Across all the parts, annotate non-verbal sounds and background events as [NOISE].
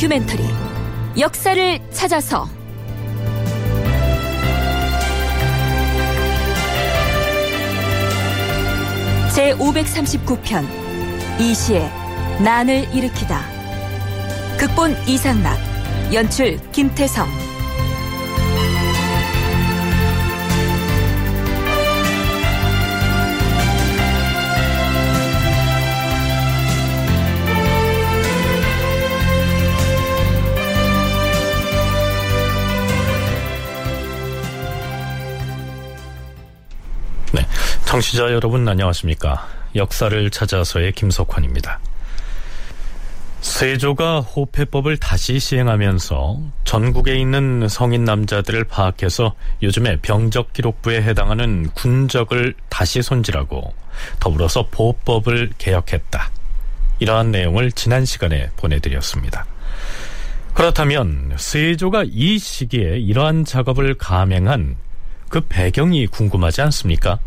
다큐멘터리. 역사를 찾아서. 제 539편 이시의 난을 일으키다. 극본 이상락 연출 김태성 청취자 여러분 안녕하십니까? 역사를 찾아서의 김석환입니다. 세조가 호패법을 다시 시행하면서 전국에 있는 성인 남자들을 파악해서 요즘에 병적 기록부에 해당하는 군적을 다시 손질하고 더불어서 보법을 개혁했다. 이러한 내용을 지난 시간에 보내드렸습니다. 그렇다면 세조가 이 시기에 이러한 작업을 감행한 그 배경이 궁금하지 않습니까?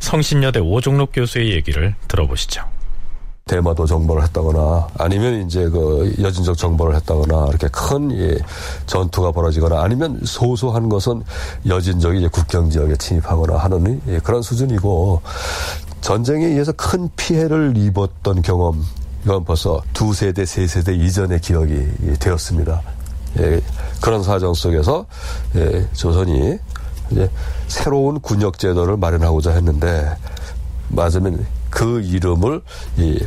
성신여대 오종록 교수의 얘기를 들어보시죠. 대마도 정벌을 했다거나 아니면 이제 그 여진적 정벌을 했다거나 이렇게 큰 예, 전투가 벌어지거나 아니면 소소한 것은 여진적이 이제 국경 지역에 침입하거나 하는 예, 그런 수준이고 전쟁에 의해서 큰 피해를 입었던 경험 이건 벌써 두 세대 세 세대 이전의 기억이 되었습니다. 예, 그런 사정 속에서 예, 조선이 이제 새로운 군역 제도를 마련하고자 했는데 맞으면 그 이름을 이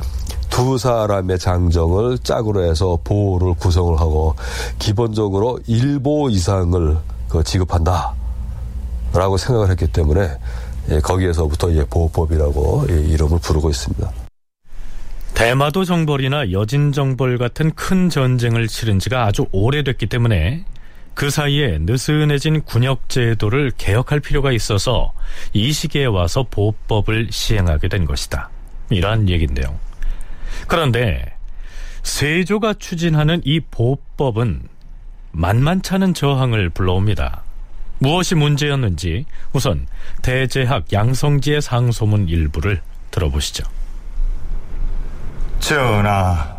두 사람의 장정을 짝으로 해서 보호를 구성을 하고 기본적으로 일보 이상을 그 지급한다. 라고 생각을 했기 때문에 예, 거기에서부터 예, 보호법이라고 예, 이름을 부르고 있습니다. 대마도 정벌이나 여진 정벌 같은 큰 전쟁을 치른 지가 아주 오래됐기 때문에 그 사이에 느슨해진 군역 제도를 개혁할 필요가 있어서 이 시기에 와서 보법을 시행하게 된 것이다. 이러한 얘기인데요. 그런데 세조가 추진하는 이 보법은 만만찮은 저항을 불러옵니다. 무엇이 문제였는지 우선 대제학 양성지의 상소문 일부를 들어보시죠. 전하,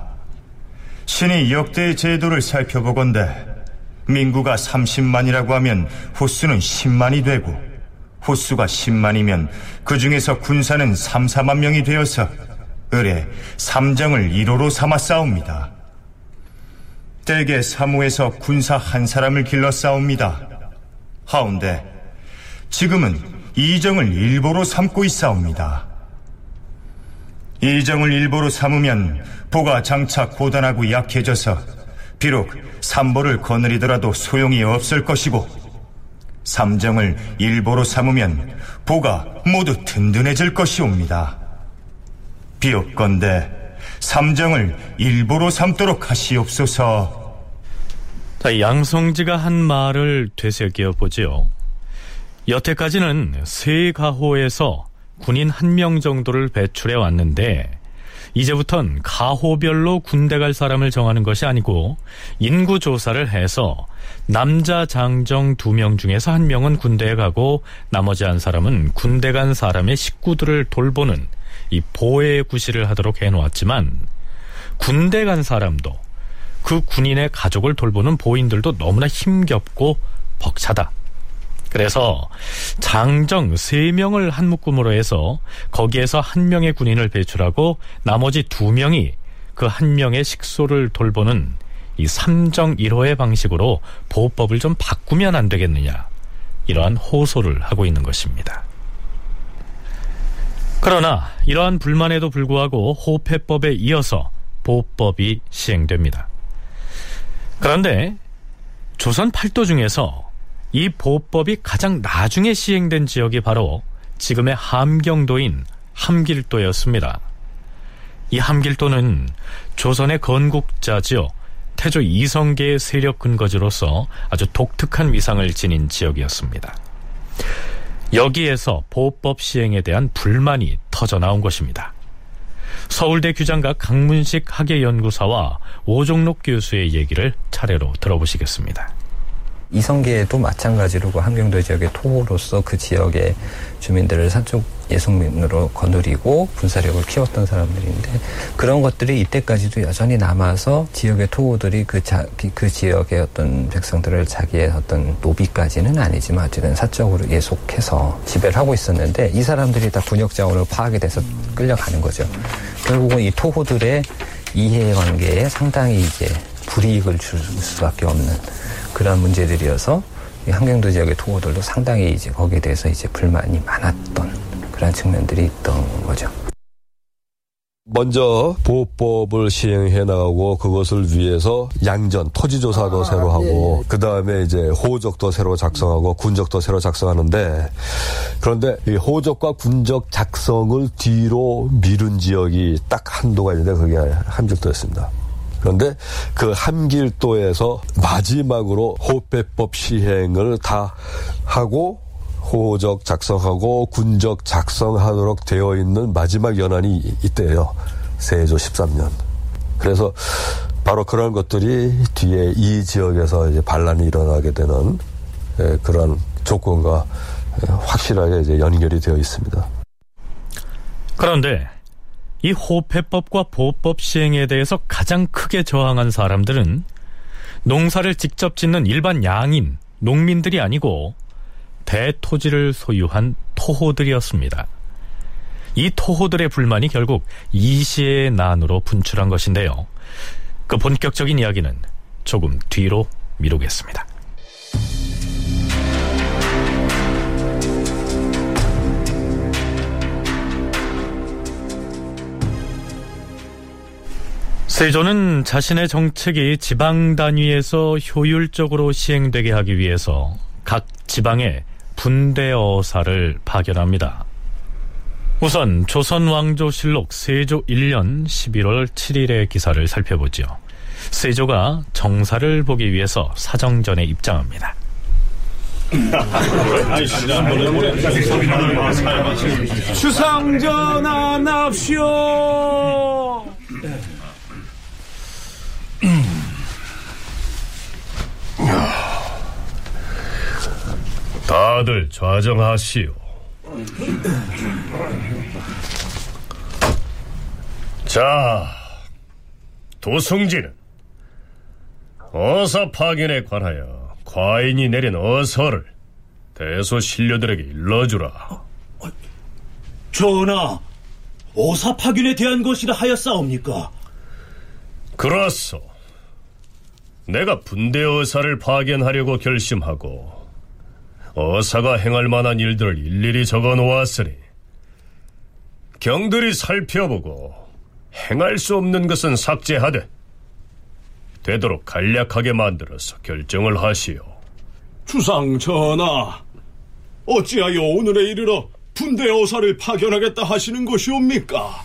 신이 역대 제도를 살펴보건대 민구가 30만이라고 하면 호수는 10만이 되고 호수가 10만이면 그 중에서 군사는 3, 4만 명이 되어서 을에 삼정을 1호로 삼아 싸웁니다. 대개 사무에서 군사 한 사람을 길러 싸웁니다. 하운데 지금은 이정을 일보로 삼고 있사옵니다. 이정을 일보로 삼으면 보가 장차 고단하고 약해져서 비록 삼보를 거느리더라도 소용이 없을 것이고 삼정을 일보로 삼으면 보가 모두 든든해질 것이옵니다. 비옵건대 삼정을 일보로 삼도록 하시옵소서. 자, 양성지가 한 말을 되새겨 보지요. 여태까지는 세 가호에서 군인 한 명 정도를 배출해 왔는데 이제부턴 가호별로 군대 갈 사람을 정하는 것이 아니고 인구 조사를 해서 남자 장정 두 명 중에서 한 명은 군대에 가고 나머지 한 사람은 군대 간 사람의 식구들을 돌보는 이 보혜 구실을 하도록 해 놓았지만 군대 간 사람도 그 군인의 가족을 돌보는 보인들도 너무나 힘겹고 벅차다. 그래서 장정 3명을 한 묶음으로 해서 거기에서 한 명의 군인을 배출하고 나머지 두 명이 그 한 명의 식소를 돌보는 이 3정 1호의 방식으로 보호법을 좀 바꾸면 안 되겠느냐. 이러한 호소를 하고 있는 것입니다. 그러나 이러한 불만에도 불구하고 호패법에 이어서 보호법이 시행됩니다. 그런데 조선 팔도 중에서 이 보법이 가장 나중에 시행된 지역이 바로 지금의 함경도인 함길도였습니다. 이 함길도는 조선의 건국자지요. 태조 이성계의 세력 근거지로서 아주 독특한 위상을 지닌 지역이었습니다. 여기에서 보호법 시행에 대한 불만이 터져 나온 것입니다. 서울대 규장과 강문식 학예연구사와 오종록 교수의 얘기를 차례로 들어보시겠습니다. 이성계도 마찬가지로 그 함경도 지역의 토호로서 그 지역의 주민들을 사적 예속민으로 거느리고 군사력을 키웠던 사람들인데 그런 것들이 이때까지도 여전히 남아서 지역의 토호들이 그, 자, 그 지역의 어떤 백성들을 자기의 어떤 노비까지는 아니지만 어쨌든 사적으로 예속해서 지배를 하고 있었는데 이 사람들이 다 군역 자원으로 파악이 돼서 끌려가는 거죠. 결국은 이 토호들의 이해관계에 상당히 이제 불이익을 줄 수밖에 없는 그런 문제들이어서 한경도 지역의 토호들도 상당히 이제 거기에 대해서 이제 불만이 많았던 그런 측면들이 있던 거죠. 먼저 보호법을 시행해 나가고 그것을 위해서 양전 토지 조사도 아, 새로 하고 예, 예. 그 다음에 이제 호적도 새로 작성하고 군적도 새로 작성하는데 그런데 이 호적과 군적 작성을 뒤로 미룬 지역이 딱 한도가 있는데 그게 함길도였습니다. 그런데 그 함길도에서 마지막으로 호패법 시행을 다 하고 호적 작성하고 군적 작성하도록 되어 있는 마지막 연한이 이때예요. 세조 13년. 그래서 바로 그런 것들이 뒤에 이 지역에서 이제 반란이 일어나게 되는 예, 그런 조건과 예, 확실하게 이제 연결이 되어 있습니다. 그런데 이 호패법과 보호법 시행에 대해서 가장 크게 저항한 사람들은 농사를 직접 짓는 일반 양인, 농민들이 아니고 대토지를 소유한 토호들이었습니다. 이 토호들의 불만이 결국 이시의 난으로 분출한 것인데요. 그 본격적인 이야기는 조금 뒤로 미루겠습니다. 세조는 자신의 정책이 지방 단위에서 효율적으로 시행되게 하기 위해서 각 지방에 분대어사를 파견합니다. 우선 조선왕조실록 세조 1년 11월 7일의 기사를 살펴보죠. 세조가 정사를 보기 위해서 사정전에 입장합니다. [LAUGHS] 주상전하 납시오. 다들 좌정하시오. 자, 도승지는 어사 파견에 관하여 과인이 내린 어서를 대소 신료들에게 일러주라. 전하, 어사 파견에 대한 것이라 하였사옵니까? 그렇소. 내가 분대 어사를 파견하려고 결심하고 어사가 행할 만한 일들을 일일이 적어 놓았으니 경들이 살펴보고 행할 수 없는 것은 삭제하되 되도록 간략하게 만들어서 결정을 하시오. 주상 전하, 어찌하여 오늘에 이르러 분대 어사를 파견하겠다 하시는 것이옵니까?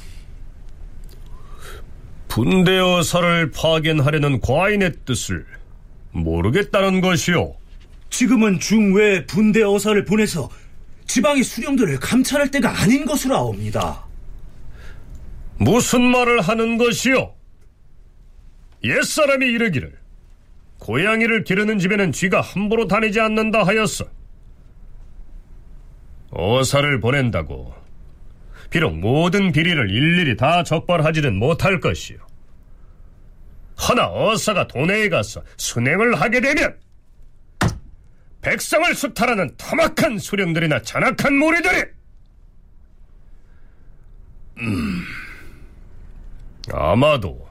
분대 어사를 파견하려는 과인의 뜻을 모르겠다는 것이오. 지금은 중외 분대 어사를 보내서 지방의 수령들을 감찰할 때가 아닌 것으로 아옵니다. 무슨 말을 하는 것이오? 옛사람이 이르기를 고양이를 기르는 집에는 쥐가 함부로 다니지 않는다 하였어. 어사를 보낸다고 비록 모든 비리를 일일이 다 적발하지는 못할 것이오. 허나 어사가 도내에 가서 순행을 하게 되면 백성을 수탈하는 타막한 수령들이나 잔악한 무리들이 음, 아마도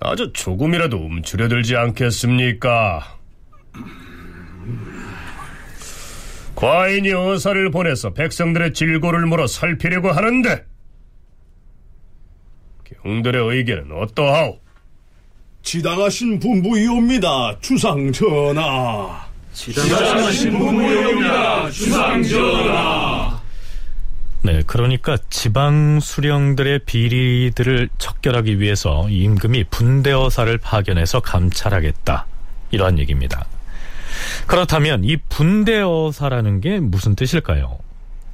아주 조금이라도 움츠려들지 않겠습니까? 과인이 어사를 보내서 백성들의 질고를 물어 살피려고 하는데 경들의 의견은 어떠하오? 지당하신 분부이옵니다, 주상 전하. 지당하신 분무용이다 주상전하 네, 그러니까 지방 수령들의 비리들을 척결하기 위해서 임금이 분대어사를 파견해서 감찰하겠다. 이러한 얘기입니다. 그렇다면 이 분대어사라는 게 무슨 뜻일까요?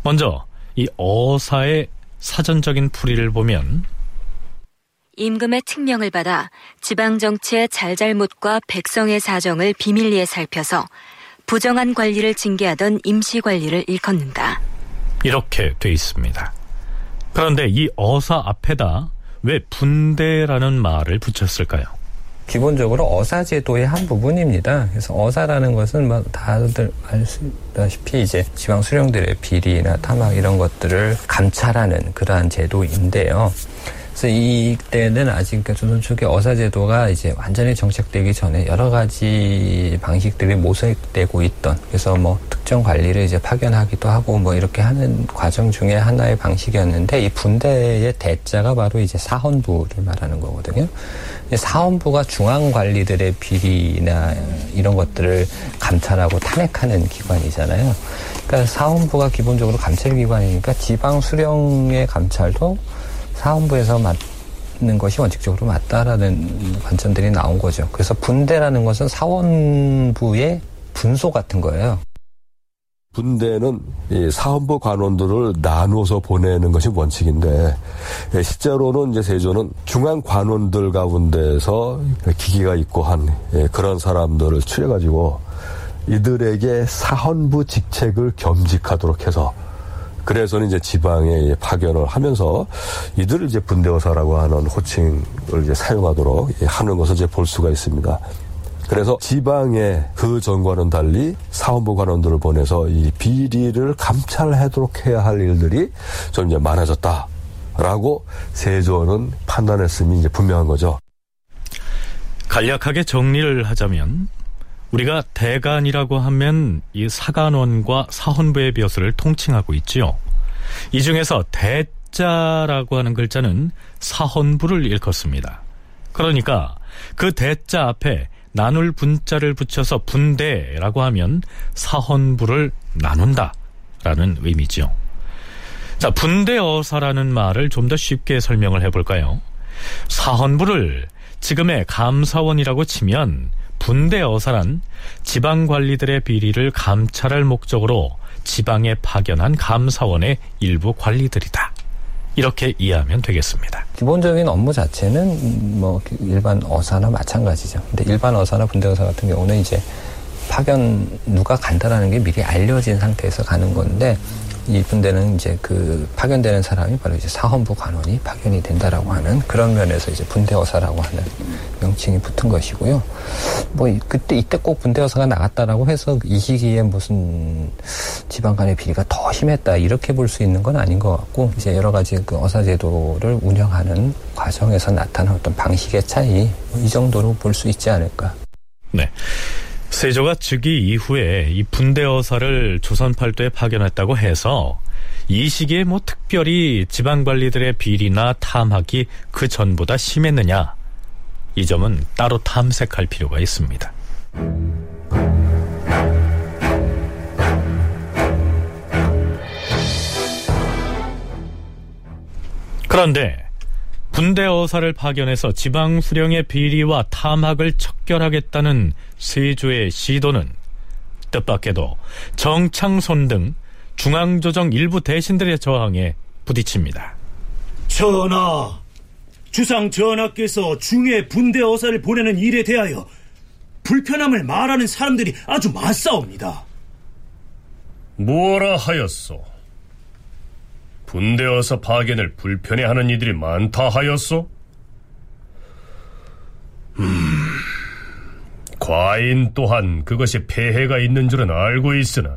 먼저 이 어사의 사전적인 풀이를 보면 임금의 특명을 받아 지방 정치의 잘잘못과 백성의 사정을 비밀리에 살펴서 부정한 관리를 징계하던 임시 관리를 일컫는다. 이렇게 돼 있습니다. 그런데 이 어사 앞에다 왜 분대라는 말을 붙였을까요? 기본적으로 어사제도의 한 부분입니다. 그래서 어사라는 것은 뭐 다들 아시다시피 이제 지방 수령들의 비리나 타막 이런 것들을 감찰하는 그러한 제도인데요. 그래서 이때는 아직 그러니까 조선 초기 어사제도가 이제 완전히 정착되기 전에 여러 가지 방식들이 모색되고 있던 그래서 뭐 특정 관리를 이제 파견하기도 하고 뭐 이렇게 하는 과정 중에 하나의 방식이었는데 이 분대의 대자가 바로 이제 사헌부를 말하는 거거든요. 사헌부가 중앙 관리들의 비리나 이런 것들을 감찰하고 탄핵하는 기관이잖아요. 그러니까 사헌부가 기본적으로 감찰 기관이니까 지방 수령의 감찰도 사헌부에서 맡는 것이 원칙적으로 맞다라는 관점들이 나온 거죠. 그래서 분대라는 것은 사원부의 분소 같은 거예요. 분대는 사헌부 관원들을 나누어서 보내는 것이 원칙인데 예, 실제로는 이제 세조는 중앙 관원들 가운데서 기기가 있고 한 예, 그런 사람들을 추려가지고 이들에게 사헌부 직책을 겸직하도록 해서 그래서는 이제 지방에 파견을 하면서 이들을 이제 분대어사라고 하는 호칭을 이제 사용하도록 하는 것을 이제 볼 수가 있습니다. 그래서 지방의 그 전과는 달리 사원부 관원들을 보내서 이 비리를 감찰하도록 해야 할 일들이 좀 이제 많아졌다 라고 세조는 판단했음이 이제 분명한 거죠. 간략하게 정리를 하자면 우리가 대간이라고 하면 이 사간원과 사헌부의 벼슬을 통칭하고 있지요. 이 중에서 대자라고 하는 글자는 사헌부를 일컫습니다. 그러니까 그 대자 앞에 나눌 분자를 붙여서 분대라고 하면 사헌부를 나눈다 라는 의미죠. 자, 분대어사라는 말을 좀 더 쉽게 설명을 해볼까요? 사헌부를 지금의 감사원이라고 치면 분대어사란 지방 관리들의 비리를 감찰할 목적으로 지방에 파견한 감사원의 일부 관리들이다. 이렇게 이해하면 되겠습니다. 기본적인 업무 자체는 뭐 일반 어사나 마찬가지죠. 근데 일반 어사나 분대어사 같은 경우는 이제 파견 누가 간다라는 게 미리 알려진 상태에서 가는 건데 이분대는 이제 그 파견되는 사람이 바로 이제 사헌부 관원이 파견이 된다라고 하는 그런 면에서 이제 분대어사라고 하는 명칭이 붙은 것이고요. 뭐 그때 이때 꼭 분대어사가 나갔다라고 해서 이 시기에 무슨 지방 간의 비리가 더 심했다 이렇게 볼 수 있는 건 아닌 것 같고 이제 여러 가지 그 어사제도를 운영하는 과정에서 나타난 어떤 방식의 차이 뭐 이 정도로 볼 수 있지 않을까. 네. 세조가 즉위 이후에 이 분대어사를 조선 팔도에 파견했다고 해서 이 시기에 뭐 특별히 지방 관리들의 비리나 탐학이 그 전보다 심했느냐 이 점은 따로 탐색할 필요가 있습니다. 그런데 군대 어사를 파견해서 지방 수령의 비리와 탐학을 척결하겠다는 세조의 시도는 뜻밖에도 정창손 등 중앙조정 일부 대신들의 저항에 부딪힙니다. 전하, 주상 전하께서 중에 분대 어사를 보내는 일에 대하여 불편함을 말하는 사람들이 아주 많사옵니다. 뭐라 하였소? 군대어서 파견을 불편해하는 이들이 많다 하였소? 음, 과인 또한 그것이 폐해가 있는 줄은 알고 있으나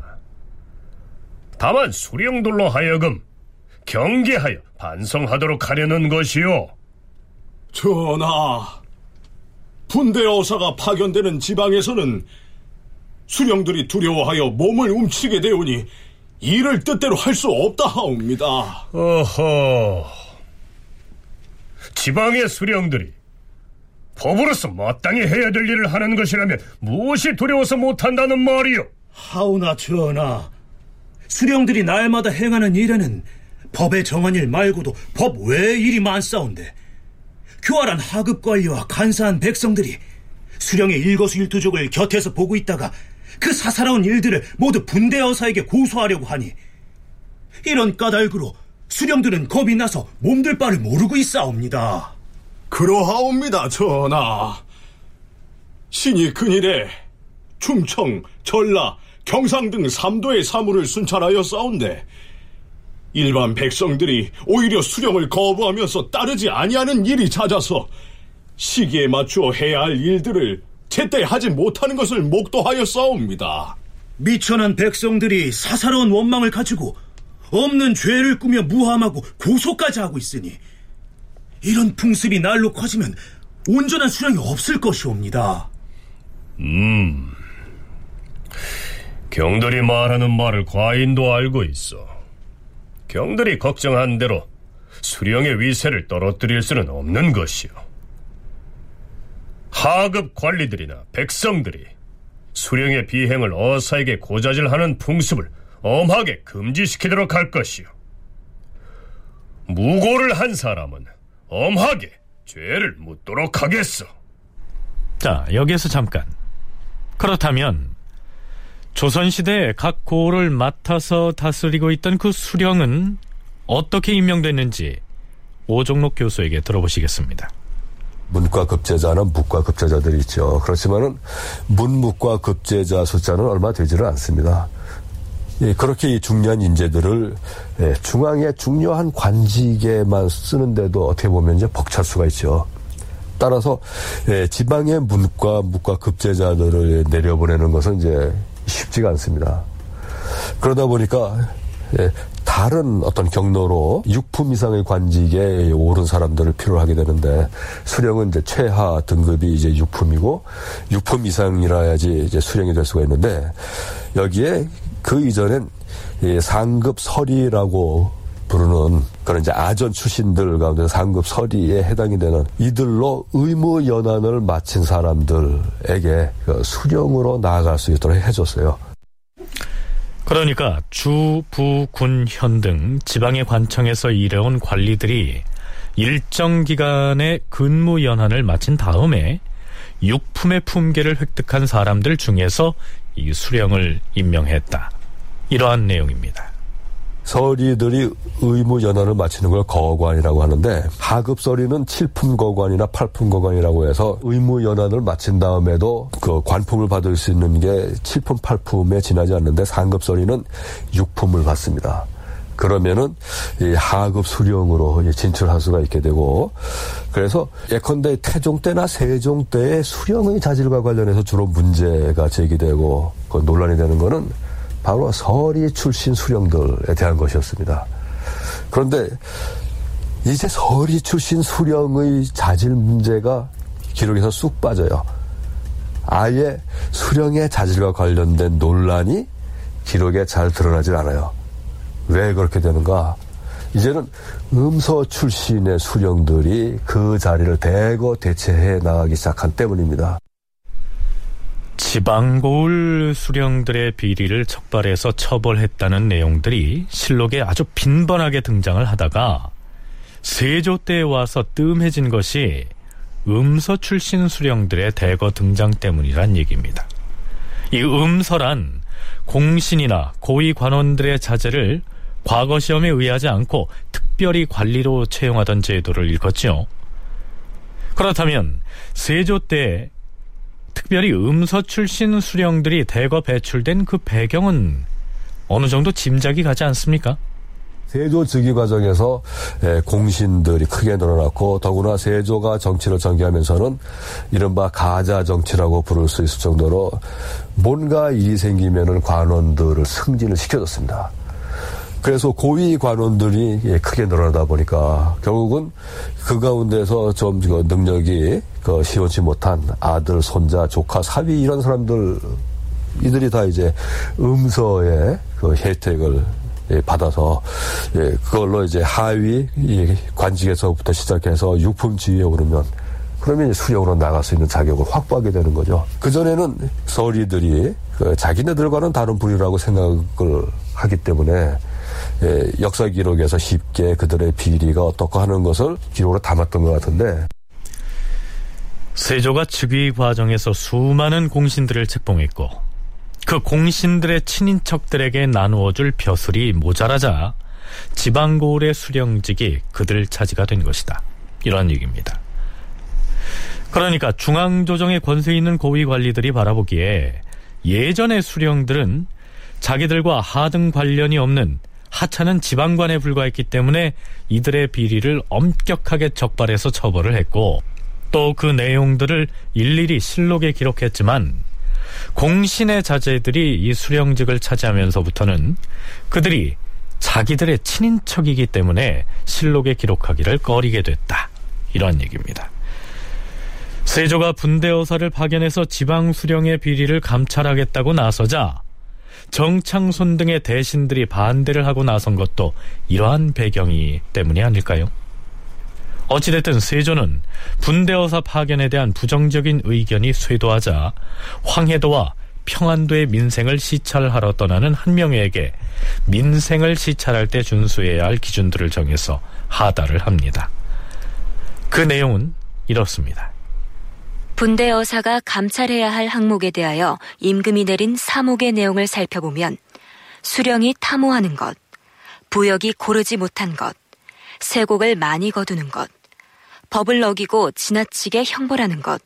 다만 수령들로 하여금 경계하여 반성하도록 하려는 것이요. 전하, 분대 어사가 파견되는 지방에서는 수령들이 두려워하여 몸을 움츠게 되오니 일을 뜻대로 할 수 없다 하옵니다. 어허. 지방의 수령들이 법으로서 마땅히 해야 될 일을 하는 것이라면 무엇이 두려워서 못한다는 말이요? 하오나 전하, 수령들이 날마다 행하는 일에는 법의 정한 일 말고도 법 외의 일이 많사온데 교활한 하급 관리와 간사한 백성들이 수령의 일거수일투족을 곁에서 보고 있다가 그 사사로운 일들을 모두 분대 여사에게 고소하려고 하니 이런 까닭으로 수령들은 겁이 나서 몸들 바를 모르고 있사옵니다. 그러하옵니다, 전하. 신이 근일에 충청, 전라, 경상 등 삼도의 사물을 순찰하여 싸운데 일반 백성들이 오히려 수령을 거부하면서 따르지 아니하는 일이 잦아서 시기에 맞추어 해야 할 일들을 제때 하지 못하는 것을 목도하여 싸웁니다. 미천한 백성들이 사사로운 원망을 가지고 없는 죄를 꾸며 무함하고 고소까지 하고 있으니 이런 풍습이 날로 커지면 온전한 수령이 없을 것이옵니다. 음. 경들이 말하는 말을 과인도 알고 있어. 경들이 걱정한 대로 수령의 위세를 떨어뜨릴 수는 없는 것이오. 하급 관리들이나 백성들이 수령의 비행을 어사에게 고자질하는 풍습을 엄하게 금지시키도록 할 것이오. 무고를 한 사람은 엄하게 죄를 묻도록 하겠어. 자, 여기에서 잠깐. 그렇다면 조선시대 각 고를 맡아서 다스리고 있던 그 수령은 어떻게 임명됐는지 오종록 교수에게 들어보시겠습니다. 문과 급제자는 묵과 급제자들이 있죠. 그렇지만은 문묵과 급제자 숫자는 얼마 되지를 않습니다. 예, 그렇게 이 중요한 인재들을 예, 중앙의 중요한 관직에만 쓰는데도 어떻게 보면 이제 벅찰 수가 있죠. 따라서 예, 지방의 문과 묵과 급제자들을 내려보내는 것은 이제 쉽지가 않습니다. 그러다 보니까 예, 다른 어떤 경로로 육품 이상의 관직에 오른 사람들을 필요로 하게 되는데 수령은 이제 최하 등급이 이제 육품이고 육품 이상이라야지 이제 수령이 될 수가 있는데 여기에 그 이전엔 상급 설이라고 부르는 그런 이제 아전 출신들 가운데 상급 서리에 해당이 되는 이들로 의무 연한을 마친 사람들에게 그 수령으로 나아갈 수 있도록 해줬어요. 그러니까 주, 부, 군, 현 등 지방의 관청에서 일해온 관리들이 일정 기간의 근무 연한을 마친 다음에 육품의 품계를 획득한 사람들 중에서 이 수령을 임명했다. 이러한 내용입니다. 서리들이 의무 연한을 마치는 걸 거관이라고 하는데 하급 서리는 칠품 거관이나 팔품 거관이라고 해서 의무 연한을 마친 다음에도 그 관품을 받을 수 있는 게 칠품 팔품에 지나지 않는데 상급 서리는 육품을 받습니다. 그러면은 이 하급 수령으로 진출할 수가 있게 되고 그래서 예컨대 태종 때나 세종 때의 수령의 자질과 관련해서 주로 문제가 제기되고 그 논란이 되는 거는 바로 서리 출신 수령들에 대한 것이었습니다. 그런데 이제 서리 출신 수령의 자질 문제가 기록에서 쑥 빠져요. 아예 수령의 자질과 관련된 논란이 기록에 잘 드러나질 않아요. 왜 그렇게 되는가? 이제는 음서 출신의 수령들이 그 자리를 대거 대체해 나가기 시작한 때문입니다. 지방고을 수령들의 비리를 척발해서 처벌했다는 내용들이 실록에 아주 빈번하게 등장을 하다가 세조 때에 와서 뜸해진 것이 음서 출신 수령들의 대거 등장 때문이란 얘기입니다. 이 음서란 공신이나 고위 관원들의 자제를 과거 시험에 의하지 않고 특별히 관리로 채용하던 제도를 일컫죠. 그렇다면 세조 때 특별히 음서 출신 수령들이 대거 배출된 그 배경은 어느 정도 짐작이 가지 않습니까? 세조 즉위 과정에서 공신들이 크게 늘어났고 더구나 세조가 정치를 전개하면서는 이른바 가자 정치라고 부를 수 있을 정도로 뭔가 일이 생기면은 관원들을 승진을 시켜줬습니다. 그래서 고위 관원들이 예, 크게 늘어나다 보니까 결국은 그 가운데서 좀그 능력이 그 시원치 못한 아들, 손자, 조카, 사위 이런 사람들 이들이 다 이제 음서의 그 혜택을 예, 받아서 예, 그걸로 이제 하위 관직에서부터 시작해서 육품 지위에 오르면 그러면 수령으로 나갈 수 있는 자격을 확보하게 되는 거죠. 그 전에는 서리들이 그 자기네들과는 다른 부류라고 생각을 하기 때문에 예, 역사 기록에서 쉽게 그들의 비리가 어떻고 하는 것을 기록으로 담았던 것 같은데 세조가 즉위 과정에서 수많은 공신들을 책봉했고 그 공신들의 친인척들에게 나누어줄 벼슬이 모자라자 지방고을의 수령직이 그들 차지가 된 것이다. 이런 얘기입니다. 그러니까 중앙조정의 권세 있는 고위 관리들이 바라보기에 예전의 수령들은 자기들과 하등 관련이 없는 하찮은 지방관에 불과했기 때문에 이들의 비리를 엄격하게 적발해서 처벌을 했고 또 그 내용들을 일일이 실록에 기록했지만 공신의 자제들이 이 수령직을 차지하면서부터는 그들이 자기들의 친인척이기 때문에 실록에 기록하기를 꺼리게 됐다. 이런 얘기입니다. 세조가 분대어사를 파견해서 지방 수령의 비리를 감찰하겠다고 나서자 정창손 등의 대신들이 반대를 하고 나선 것도 이러한 배경이 때문이 아닐까요? 어찌됐든 세조는 분대어사 파견에 대한 부정적인 의견이 쇄도하자 황해도와 평안도의 민생을 시찰하러 떠나는 한 명에게 민생을 시찰할 때 준수해야 할 기준들을 정해서 하다를 합니다. 그 내용은 이렇습니다. 분대 여사가 감찰해야 할 항목에 대하여 임금이 내린 사목의 내용을 살펴보면 수령이 탐호하는 것, 부역이 고르지 못한 것, 세곡을 많이 거두는 것, 법을 어기고 지나치게 형벌하는 것,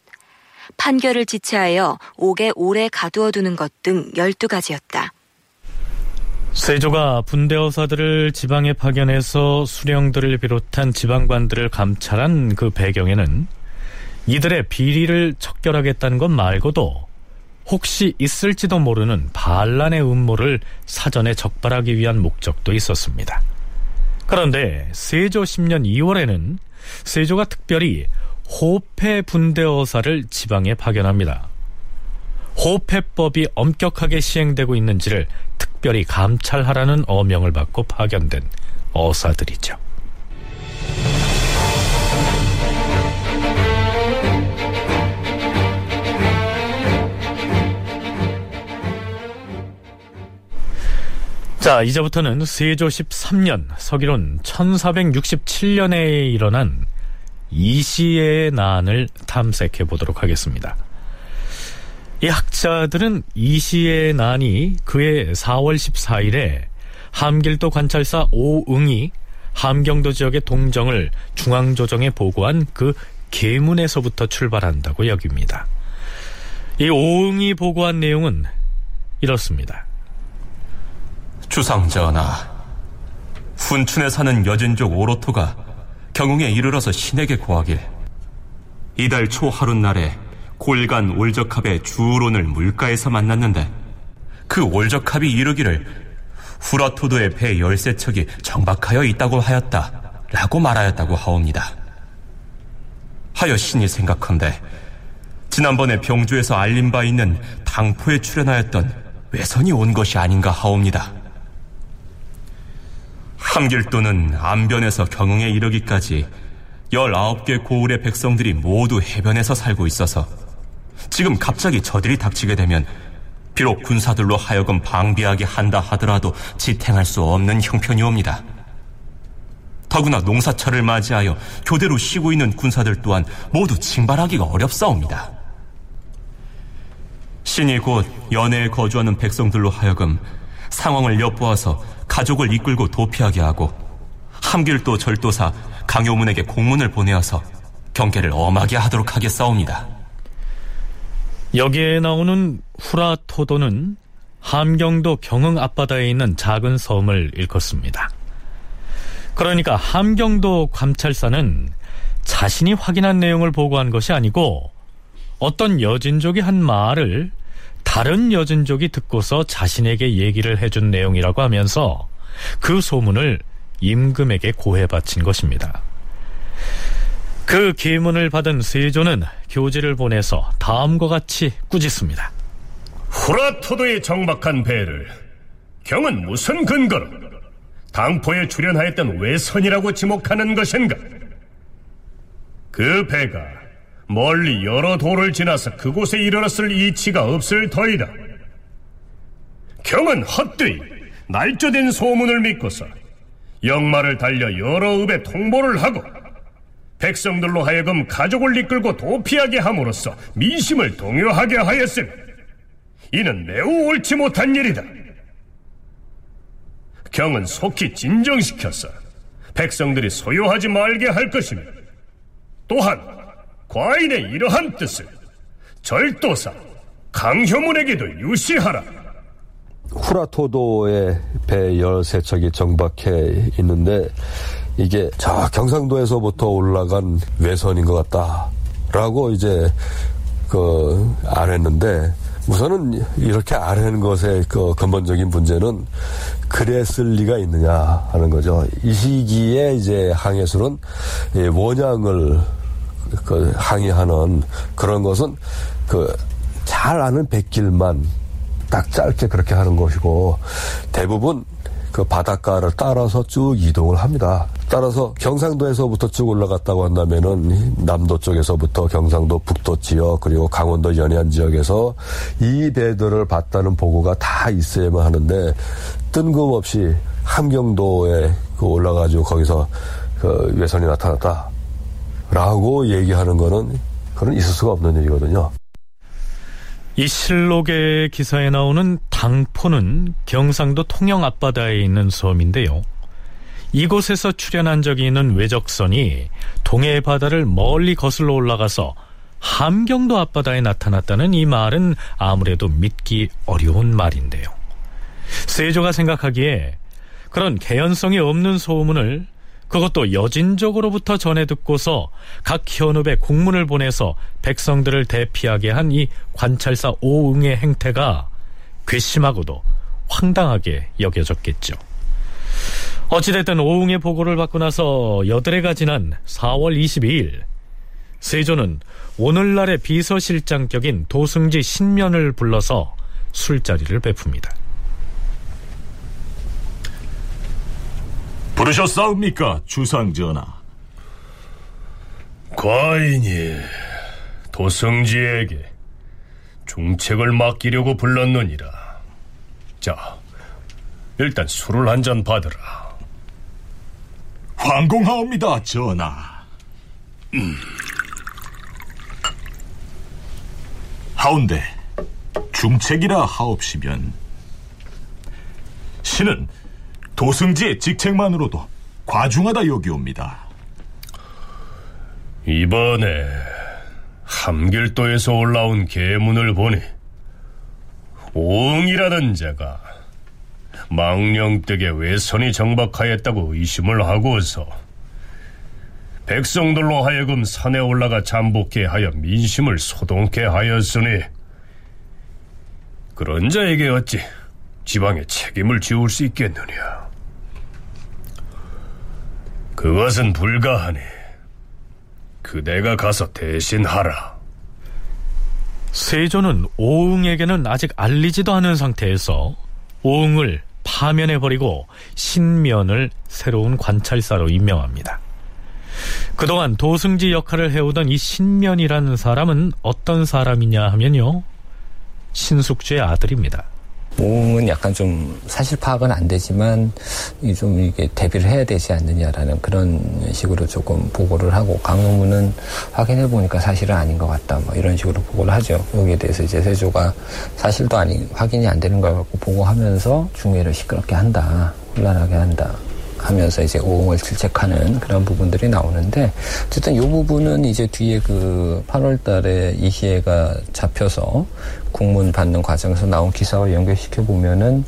판결을 지체하여 옥에 오래 가두어 두는 것 등 12가지였다. 세조가 분대어사들을 지방에 파견해서 수령들을 비롯한 지방관들을 감찰한 그 배경에는 이들의 비리를 척결하겠다는 것 말고도 혹시 있을지도 모르는 반란의 음모를 사전에 적발하기 위한 목적도 있었습니다. 그런데 세조 10년 2월에는 세조가 특별히 호패 분대어사를 지방에 파견합니다. 호패법이 엄격하게 시행되고 있는지를 특별히 감찰하라는 어명을 받고 파견된 어사들이죠. 자, 이제부터는 세조 13년, 서기론 1467년에 일어난 이시의 난을 탐색해 보도록 하겠습니다. 이 학자들은 이시의 난이 그해 4월 14일에 함길도 관찰사 오응이 함경도 지역의 동정을 중앙조정에 보고한 그 계문에서부터 출발한다고 여깁니다. 이 오응이 보고한 내용은 이렇습니다. 주상전하, 훈춘에 사는 여진족 오로토가 경웅에 이르러서 신에게 고하길 이달 초 하룻날에 골간 올적합의 주론을 물가에서 만났는데 그 올적합이 이르기를 후라토도의 배 열세 척이 정박하여 있다고 하였다 라고 말하였다고 하옵니다. 하여 신이 생각한데 지난번에 병주에서 알린 바 있는 당포에 출연하였던 외선이 온 것이 아닌가 하옵니다. 함길도는 안변에서 경흥에 이르기까지 19개 고을의 백성들이 모두 해변에서 살고 있어서 지금 갑자기 저들이 닥치게 되면 비록 군사들로 하여금 방비하게 한다 하더라도 지탱할 수 없는 형편이옵니다. 더구나 농사철을 맞이하여 교대로 쉬고 있는 군사들 또한 모두 징발하기가 어렵사옵니다. 신이 곧 연해에 거주하는 백성들로 하여금 상황을 엿보아서 가족을 이끌고 도피하게 하고 함길도 절도사 강효문에게 공문을 보내어서 경계를 엄하게 하도록 하겠사옵니다. 여기에 나오는 후라토도는 함경도 경흥 앞바다에 있는 작은 섬을 일컫습니다. 그러니까 함경도 감찰사는 자신이 확인한 내용을 보고한 것이 아니고 어떤 여진족이 한 말을 다른 여진족이 듣고서 자신에게 얘기를 해준 내용이라고 하면서 그 소문을 임금에게 고해 바친 것입니다. 그 기문을 받은 세조는 교지를 보내서 다음과 같이 꾸짖습니다. 후라토도에 정박한 배를 경은 무슨 근거로 당포에 출연하였던 외선이라고 지목하는 것인가? 그 배가 멀리 여러 도를 지나서 그곳에 이르렀을 이치가 없을 터이다. 경은 헛되이 날조된 소문을 믿고서 역마를 달려 여러 읍에 통보를 하고 백성들로 하여금 가족을 이끌고 도피하게 함으로써 민심을 동요하게 하였으니 이는 매우 옳지 못한 일이다. 경은 속히 진정시켜서 백성들이 소요하지 말게 할 것이며 또한 과인의 이러한 뜻을 절도사 강효문에게도 유시하라. 후라토도에 배 13척이 정박해 있는데 이게 저 경상도에서부터 올라간 외선인 것 같다라고 이제 그 알았는데 우선은 이렇게 아는 것의 그 근본적인 문제는 그랬을 리가 있느냐 하는 거죠. 이 시기에 이제 항해술은 원양을 그 항의하는 그런 것은 그 잘 아는 백길만 딱 짧게 그렇게 하는 것이고 대부분 그 바닷가를 따라서 쭉 이동을 합니다. 따라서 경상도에서부터 쭉 올라갔다고 한다면은 남도 쪽에서부터 경상도 북도 지역 그리고 강원도 연해안 지역에서 이 배들을 봤다는 보고가 다 있어야만 하는데 뜬금없이 함경도에 그 올라가지고 거기서 그 외선이 나타났다 라고 얘기하는 거는 그건 있을 수가 없는 일이거든요. 이 실록의 기사에 나오는 당포는 경상도 통영 앞바다에 있는 섬인데요. 이곳에서 출현한 적이 있는 외적선이 동해 바다를 멀리 거슬러 올라가서 함경도 앞바다에 나타났다는 이 말은 아무래도 믿기 어려운 말인데요. 세조가 생각하기에 그런 개연성이 없는 소문을 그것도 여진족으로부터 전해 듣고서 각 현읍에 공문을 보내서 백성들을 대피하게 한 이 관찰사 오응의 행태가 괘씸하고도 황당하게 여겨졌겠죠. 어찌됐든 오응의 보고를 받고 나서 여드레가 지난 4월 22일 세조는 오늘날의 비서실장격인 도승지 신면을 불러서 술자리를 베풉니다. 부르셨사옵니까, 주상전하? 과인이 도성지에게 중책을 맡기려고 불렀느니라. 자, 일단 술을 한 잔 받으라. 황공하옵니다, 전하. 음. 하운데 중책이라 하옵시면 신은 도승지의 직책만으로도 과중하다 여기옵니다. 이번에 함길도에서 올라온 계문을 보니 오응이라는 자가 망령댁에 외선이 정박하였다고 의심을 하고서 백성들로 하여금 산에 올라가 잠복해 하여 민심을 소동케 하였으니 그런 자에게 어찌 지방에 책임을 지울 수 있겠느냐 그것은 불가하니 그대가 가서 대신하라 세조는 오응에게는 아직 알리지도 않은 상태에서 오응을 파면해버리고 신면을 새로운 관찰사로 임명합니다. 그동안 도승지 역할을 해오던 이 신면이라는 사람은 어떤 사람이냐 하면요. 신숙주의 아들입니다. 모음은 약간 좀 사실 파악은 안 되지만 좀 이게 대비를 해야 되지 않느냐라는 그런 식으로 조금 보고를 하고 강호문은 확인해 보니까 사실은 아닌 것 같다 뭐 이런 식으로 보고를 하죠. 여기에 대해서 이제 세조가 사실도 아니 확인이 안 되는 걸 갖고 보고하면서 중회를 시끄럽게 한다, 혼란하게 한다. 하면서 이제 오응을 질책하는 그런 부분들이 나오는데 어쨌든 이 부분은 이제 뒤에 그 8월 달에 이희애가 잡혀서 국문 받는 과정에서 나온 기사와 연결시켜 보면은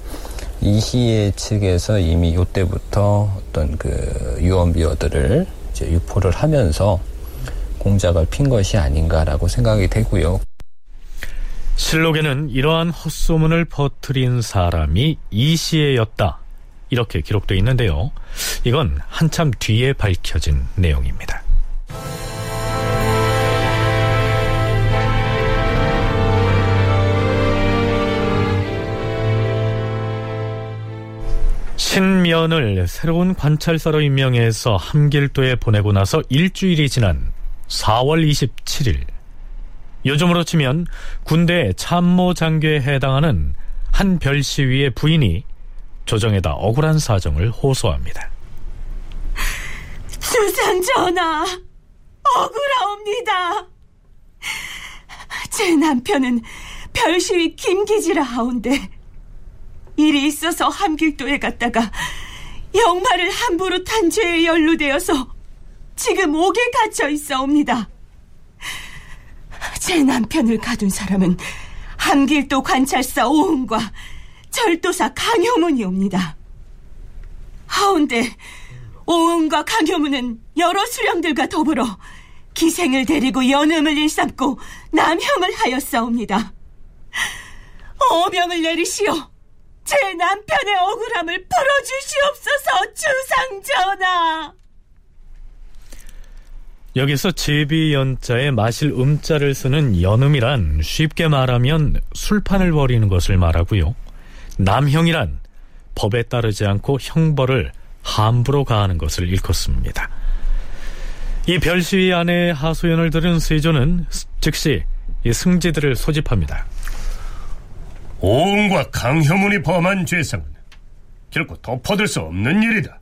이희애 측에서 이미 요때부터 어떤 그 유언비어들을 이제 유포를 하면서 공작을 핀 것이 아닌가라고 생각이 되고요. 실록에는 이러한 헛소문을 퍼뜨린 사람이 이시애였다. 이렇게 기록되어 있는데요. 이건 한참 뒤에 밝혀진 내용입니다. 신면을 새로운 관찰사로 임명해서 함길도에 보내고 나서 일주일이 지난 4월 27일 요즘으로 치면 군대 참모 장교에 해당하는 한 별시위의 부인이 조정에다 억울한 사정을 호소합니다. 주상 전하, 억울하옵니다. 제 남편은 별시위 김기지라 하온데 일이 있어서 함길도에 갔다가 영마를 함부로 탄 죄에 연루되어서 지금 옥에 갇혀 있사옵니다. 제 남편을 가둔 사람은 함길도 관찰사 오은과 절도사 강효문이옵니다. 하운데 오은과 강효문은 여러 수령들과 더불어 기생을 데리고 연음을 일삼고 남형을 하였사옵니다. 어명을 내리시오. 제 남편의 억울함을 풀어주시옵소서 주상전하. 여기서 제비 연자에 마실 음자를 쓰는 연음이란 쉽게 말하면 술판을 벌이는 것을 말하고요. 남형이란 법에 따르지 않고 형벌을 함부로 가하는 것을 일컫습니다. 이 별시위 안에 하소연을 들은 세조는 즉시 이 승지들을 소집합니다. 오은과 강효문이 범한 죄상은 결코 덮어둘 수 없는 일이다.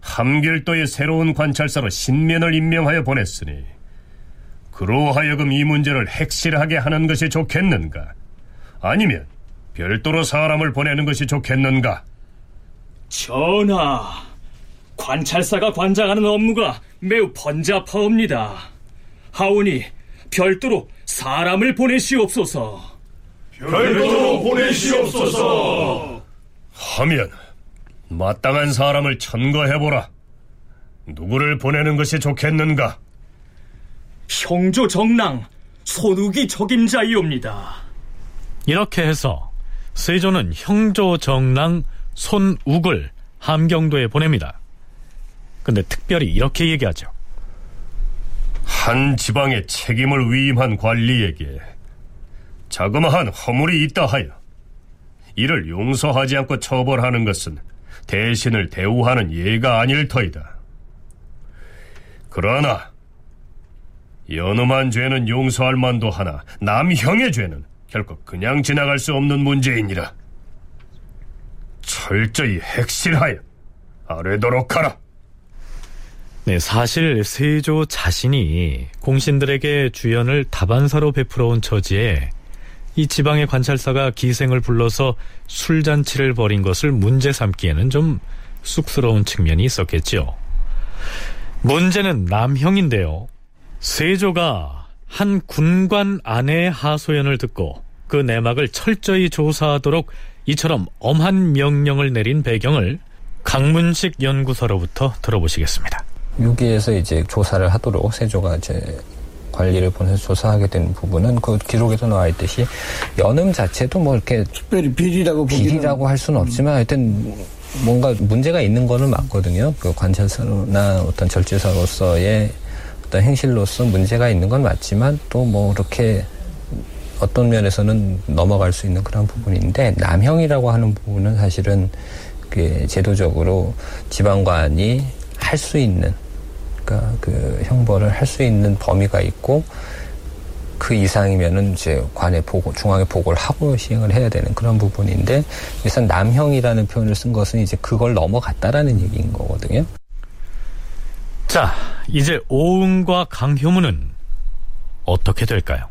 함길도의 새로운 관찰사로 신면을 임명하여 보냈으니 그로 하여금 이 문제를 핵실하게 하는 것이 좋겠는가? 아니면 별도로 사람을 보내는 것이 좋겠는가? 전하, 관찰사가 관장하는 업무가 매우 번잡하옵니다. 하오니 별도로 사람을 보내시옵소서. 별도로 보내시옵소서. 하면 마땅한 사람을 천거해보라. 누구를 보내는 것이 좋겠는가? 형조 정랑 손욱이 적임자이옵니다. 이렇게 해서 세조는 형조 정랑 손욱을 함경도에 보냅니다. 근데 특별히 이렇게 얘기하죠. 한 지방의 책임을 위임한 관리에게 자그마한 허물이 있다 하여 이를 용서하지 않고 처벌하는 것은 대신을 대우하는 예가 아닐 터이다. 그러나 연음한 죄는 용서할 만도 하나 남형의 죄는 결코 그냥 지나갈 수 없는 문제이니라. 철저히 핵실하여 아뢰도록 하라. 네, 사실 세조 자신이 공신들에게 주연을 다반사로 베풀어 온 처지에 이 지방의 관찰사가 기생을 불러서 술잔치를 벌인 것을 문제 삼기에는 좀 쑥스러운 측면이 있었겠죠. 문제는 남형인데요. 세조가 한 군관 아내의 하소연을 듣고 그 내막을 철저히 조사하도록 이처럼 엄한 명령을 내린 배경을 강문식 연구소로부터 들어보시겠습니다. 여기에서 이제 조사를 하도록 세조가 이제 관리를 보내서 조사하게 된 부분은 그 기록에도 나와 있듯이 연음 자체도 뭐 이렇게 특별히 비리라고 비리라고 할 수는 없지만 하여튼 뭔가 문제가 있는 거는 맞거든요. 그 관찰사나 어떤 절제사로서의 어떤 행실로서 문제가 있는 건 맞지만 또 뭐 그렇게 어떤 면에서는 넘어갈 수 있는 그런 부분인데 남형이라고 하는 부분은 사실은 그 제도적으로 지방관이 할 수 있는 그러니까 그 형벌을 할 수 있는 범위가 있고 그 이상이면은 이제 관에 보고 중앙에 보고를 하고 시행을 해야 되는 그런 부분인데 그래서 남형이라는 표현을 쓴 것은 이제 그걸 넘어갔다라는 얘기인 거거든요. 자, 이제 오은과 강효문은 어떻게 될까요?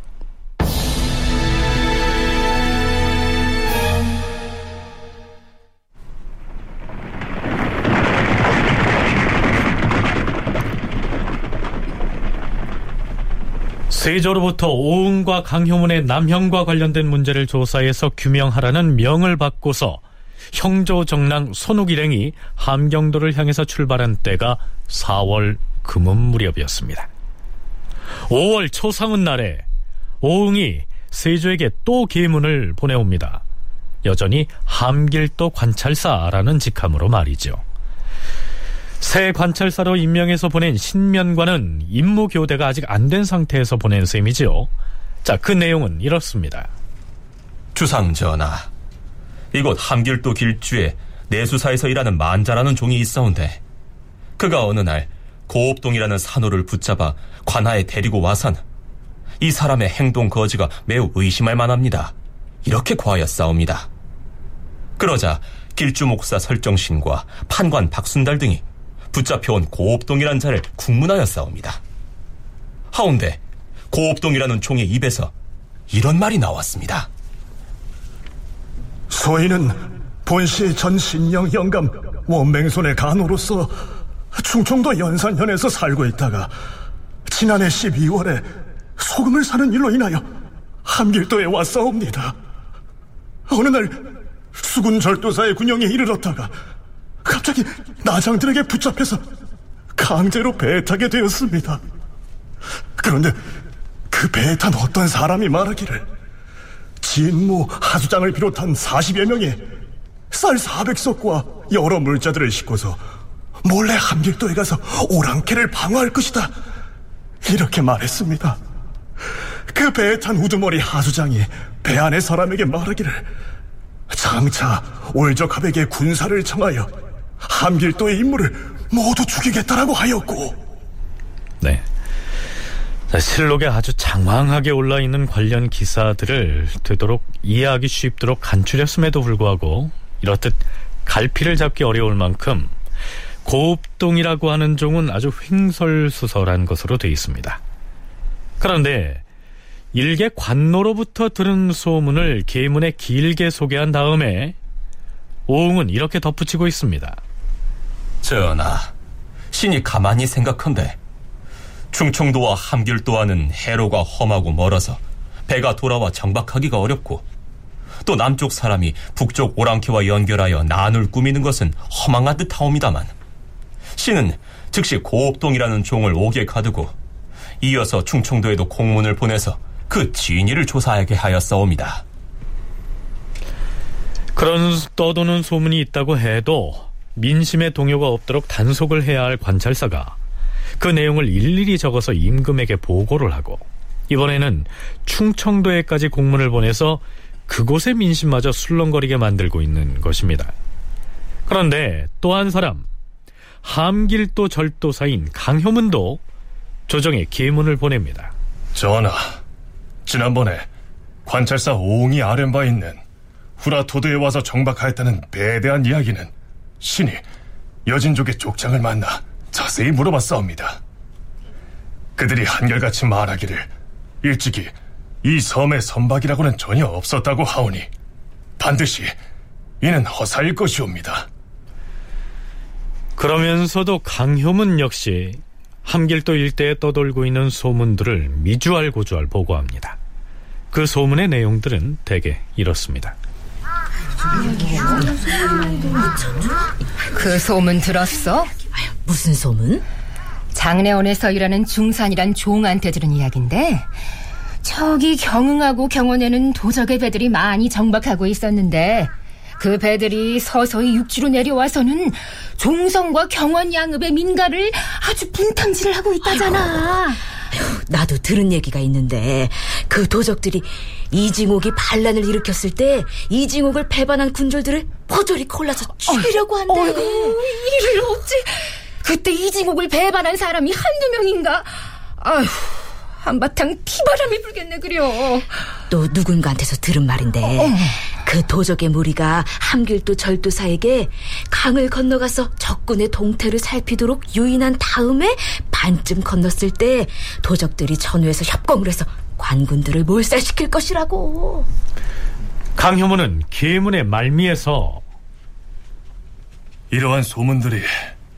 세조로부터 오은과 강효문의 남형과 관련된 문제를 조사해서 규명하라는 명을 받고서 형조 정랑 손욱일행이 함경도를 향해서 출발한 때가 4월 금음 무렵이었습니다. 5월 초상은 날에 오응이 세조에게 또 계문을 보내옵니다. 여전히 함길도 관찰사라는 직함으로 말이죠. 새 관찰사로 임명해서 보낸 신면관은 임무 교대가 아직 안 된 상태에서 보낸 셈이지요. 자, 그 내용은 이렇습니다. 주상 전하, 이곳 함길도 길주에 내수사에서 일하는 만자라는 종이 있어온데 그가 어느 날 고업동이라는 산호를 붙잡아 관하에 데리고 와선 이 사람의 행동 거지가 매우 의심할 만합니다. 이렇게 고하였사옵니다. 그러자 길주 목사 설정신과 판관 박순달 등이 붙잡혀온 고업동이라는 자를 국문하였사옵니다. 하운데 고업동이라는 종의 입에서 이런 말이 나왔습니다. 소인은 본시 전 신령 영감 원맹손의 간호로서 충청도 연산현에서 살고 있다가 지난해 12월에 소금을 사는 일로 인하여 함길도에 왔사옵니다. 어느 날 수군 절도사의 군영에 이르렀다가 갑자기 나장들에게 붙잡혀서 강제로 배에 타게 되었습니다. 그런데 그 배에 탄 어떤 사람이 말하기를 진무 하수장을 비롯한 40여 명의 쌀 400석과 여러 물자들을 싣고서 몰래 함길도에 가서 오랑캐를 방어할 것이다. 이렇게 말했습니다. 그 배에 탄 우두머리 하수장이 배 안의 사람에게 말하기를 장차 올적합에게 군사를 청하여 함길도의 인물을 모두 죽이겠다라고 하였고 네. 자, 실록에 아주 장황하게 올라 있는 관련 기사들을 되도록 이해하기 쉽도록 간추렸음에도 불구하고 이렇듯 갈피를 잡기 어려울 만큼 고읍동이라고 하는 종은 아주 횡설수설한 것으로 되어 있습니다. 그런데 일개 관노로부터 들은 소문을 계문에 길게 소개한 다음에 오웅은 이렇게 덧붙이고 있습니다. 전하, 신이 가만히 생각한데 충청도와 함길도와는 해로가 험하고 멀어서 배가 돌아와 정박하기가 어렵고 또 남쪽 사람이 북쪽 오랑캐와 연결하여 난을 꾸미는 것은 허망한 듯하옵니다만 신은 즉시 고읍동이라는 종을 옥에 가두고 이어서 충청도에도 공문을 보내서 그 진위를 조사하게 하였사옵니다. 그런 떠도는 소문이 있다고 해도 민심의 동요가 없도록 단속을 해야 할 관찰사가 그 내용을 일일이 적어서 임금에게 보고를 하고 이번에는 충청도에까지 공문을 보내서 그곳의 민심마저 술렁거리게 만들고 있는 것입니다. 그런데 또 한 사람 함길도 절도사인 강효문도 조정에 계문을 보냅니다. 전하, 지난번에 관찰사 오웅이 아랜 바 있는 후라토드에 와서 정박하였다는 배에 대한 이야기는 신이 여진족의 족장을 만나 자세히 물어봤사옵니다. 그들이 한결같이 말하기를 일찍이 이 섬의 선박이라고는 전혀 없었다고 하오니 반드시 이는 허사일 것이옵니다. 그러면서도 강효문 역시 함길도 일대에 떠돌고 있는 소문들을 미주알 고주알 보고합니다. 그 소문의 내용들은 대개 이렇습니다. 그 소문 들었어? 무슨 소문? 장례원에서 일하는 중산이란 종한테 들은 이야기인데 저기 경흥하고 경원에는 도적의 배들이 많이 정박하고 있었는데 그 배들이 서서히 육지로 내려와서는 종성과 경원 양읍의 민가를 아주 분탕질을 하고 있다잖아. 아휴, 나도 들은 얘기가 있는데 그 도적들이 이징옥이 반란을 일으켰을 때 이징옥을 배반한 군졸들을 포졸이 골라서 죽이려고 한대. 어이구, 이를 어찌 그때 이징옥을 배반한 사람이 한두 명인가? 아휴, 한바탕 피바람이 불겠네 그려. 또 누군가한테서 들은 말인데 어. 그 도적의 무리가 함길도 절도사에게 강을 건너가서 적군의 동태를 살피도록 유인한 다음에 반쯤 건넜을 때 도적들이 전후에서 협공을 해서 관군들을 몰살시킬 것이라고. 강효문은 계문의 말미에서 이러한 소문들이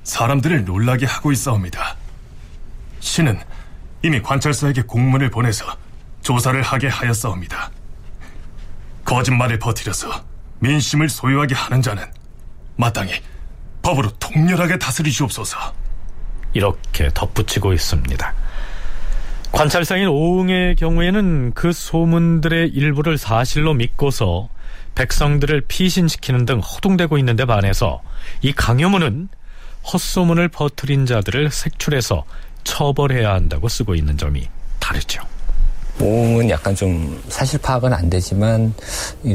사람들을 놀라게 하고 있사옵니다. 신은 이미 관찰사에게 공문을 보내서 조사를 하게 하였사옵니다. 거짓말을 버티려서 민심을 소유하게 하는 자는 마땅히 법으로 통렬하게 다스리시옵소서. 이렇게 덧붙이고 있습니다. 관찰사인 오응의 경우에는 그 소문들의 일부를 사실로 믿고서 백성들을 피신시키는 등 허둥대고 있는 데 반해서 이 강효문은 헛소문을 퍼뜨린 자들을 색출해서 처벌해야 한다고 쓰고 있는 점이 다르죠. 모음은 약간 좀 사실 파악은 안 되지만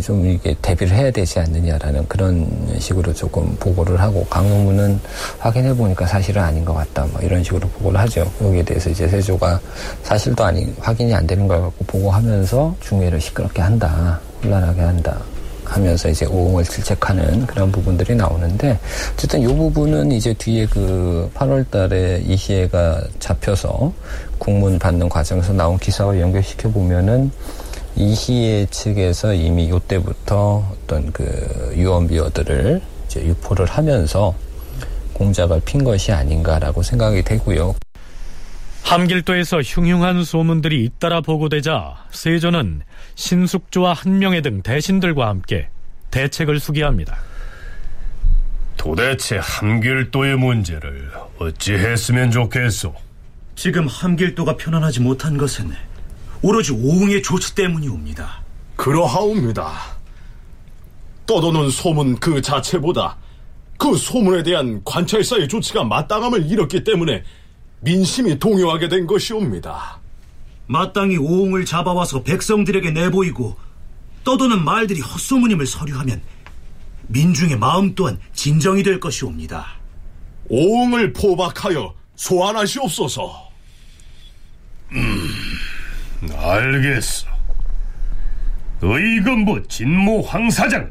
좀 이게 대비를 해야 되지 않느냐라는 그런 식으로 조금 보고를 하고 강호문은 확인해 보니까 사실은 아닌 것 같다 뭐 이런 식으로 보고를 하죠. 여기에 대해서 이제 세조가 사실도 아니 확인이 안 되는 걸 갖고 보고하면서 중회를 시끄럽게 한다, 혼란하게 한다. 하면서 이제 오응을 질책하는 그런 부분들이 나오는데 어쨌든 이 부분은 이제 뒤에 그 8월 달에 이희애가 잡혀서 국문 받는 과정에서 나온 기사와 연결시켜 보면은 이희애 측에서 이미 요때부터 어떤 그 유언비어들을 이제 유포를 하면서 공작을 핀 것이 아닌가라고 생각이 되고요. 함길도에서 흉흉한 소문들이 잇따라 보고되자 세조는 신숙주와 한명회 등 대신들과 함께 대책을 수기합니다. 도대체 함길도의 문제를 어찌 했으면 좋겠소? 지금 함길도가 편안하지 못한 것은 오로지 오흥의 조치 때문이옵니다. 그러하옵니다. 떠도는 소문 그 자체보다 그 소문에 대한 관찰사의 조치가 마땅함을 잃었기 때문에 민심이 동요하게 된 것이옵니다. 마땅히 오흥을 잡아와서 백성들에게 내보이고 떠도는 말들이 헛소문임을 서류하면 민중의 마음 또한 진정이 될 것이옵니다. 오흥을 포박하여 소환하시옵소서. 음, 알겠어. 의금부 진모 황사장,